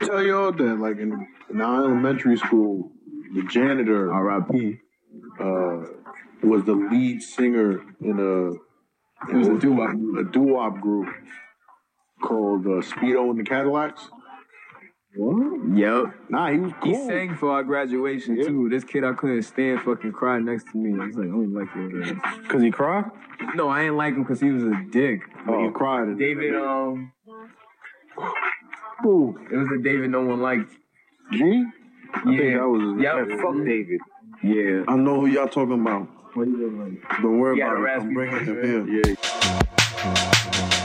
tell y'all that like in, in our elementary school, the janitor R.I.P. uh, was the lead singer in a It was a doo-wop. a doo-wop group called uh, Speedo and the Cadillacs. What? Yep. Nah, he was cool. He sang for our graduation Yeah. too. This kid I couldn't stand fucking cried next to me. I was like, I don't like you. Cause he cried. No, I ain't like him because he was a dick. Oh, he cried. David, um, who? It was a David no one liked. G? I yeah. think that was. Yeah, David. fuck David. Yeah. I know who y'all talking about. What you doing? Don't worry about it. I'm bringing him here. Yeah.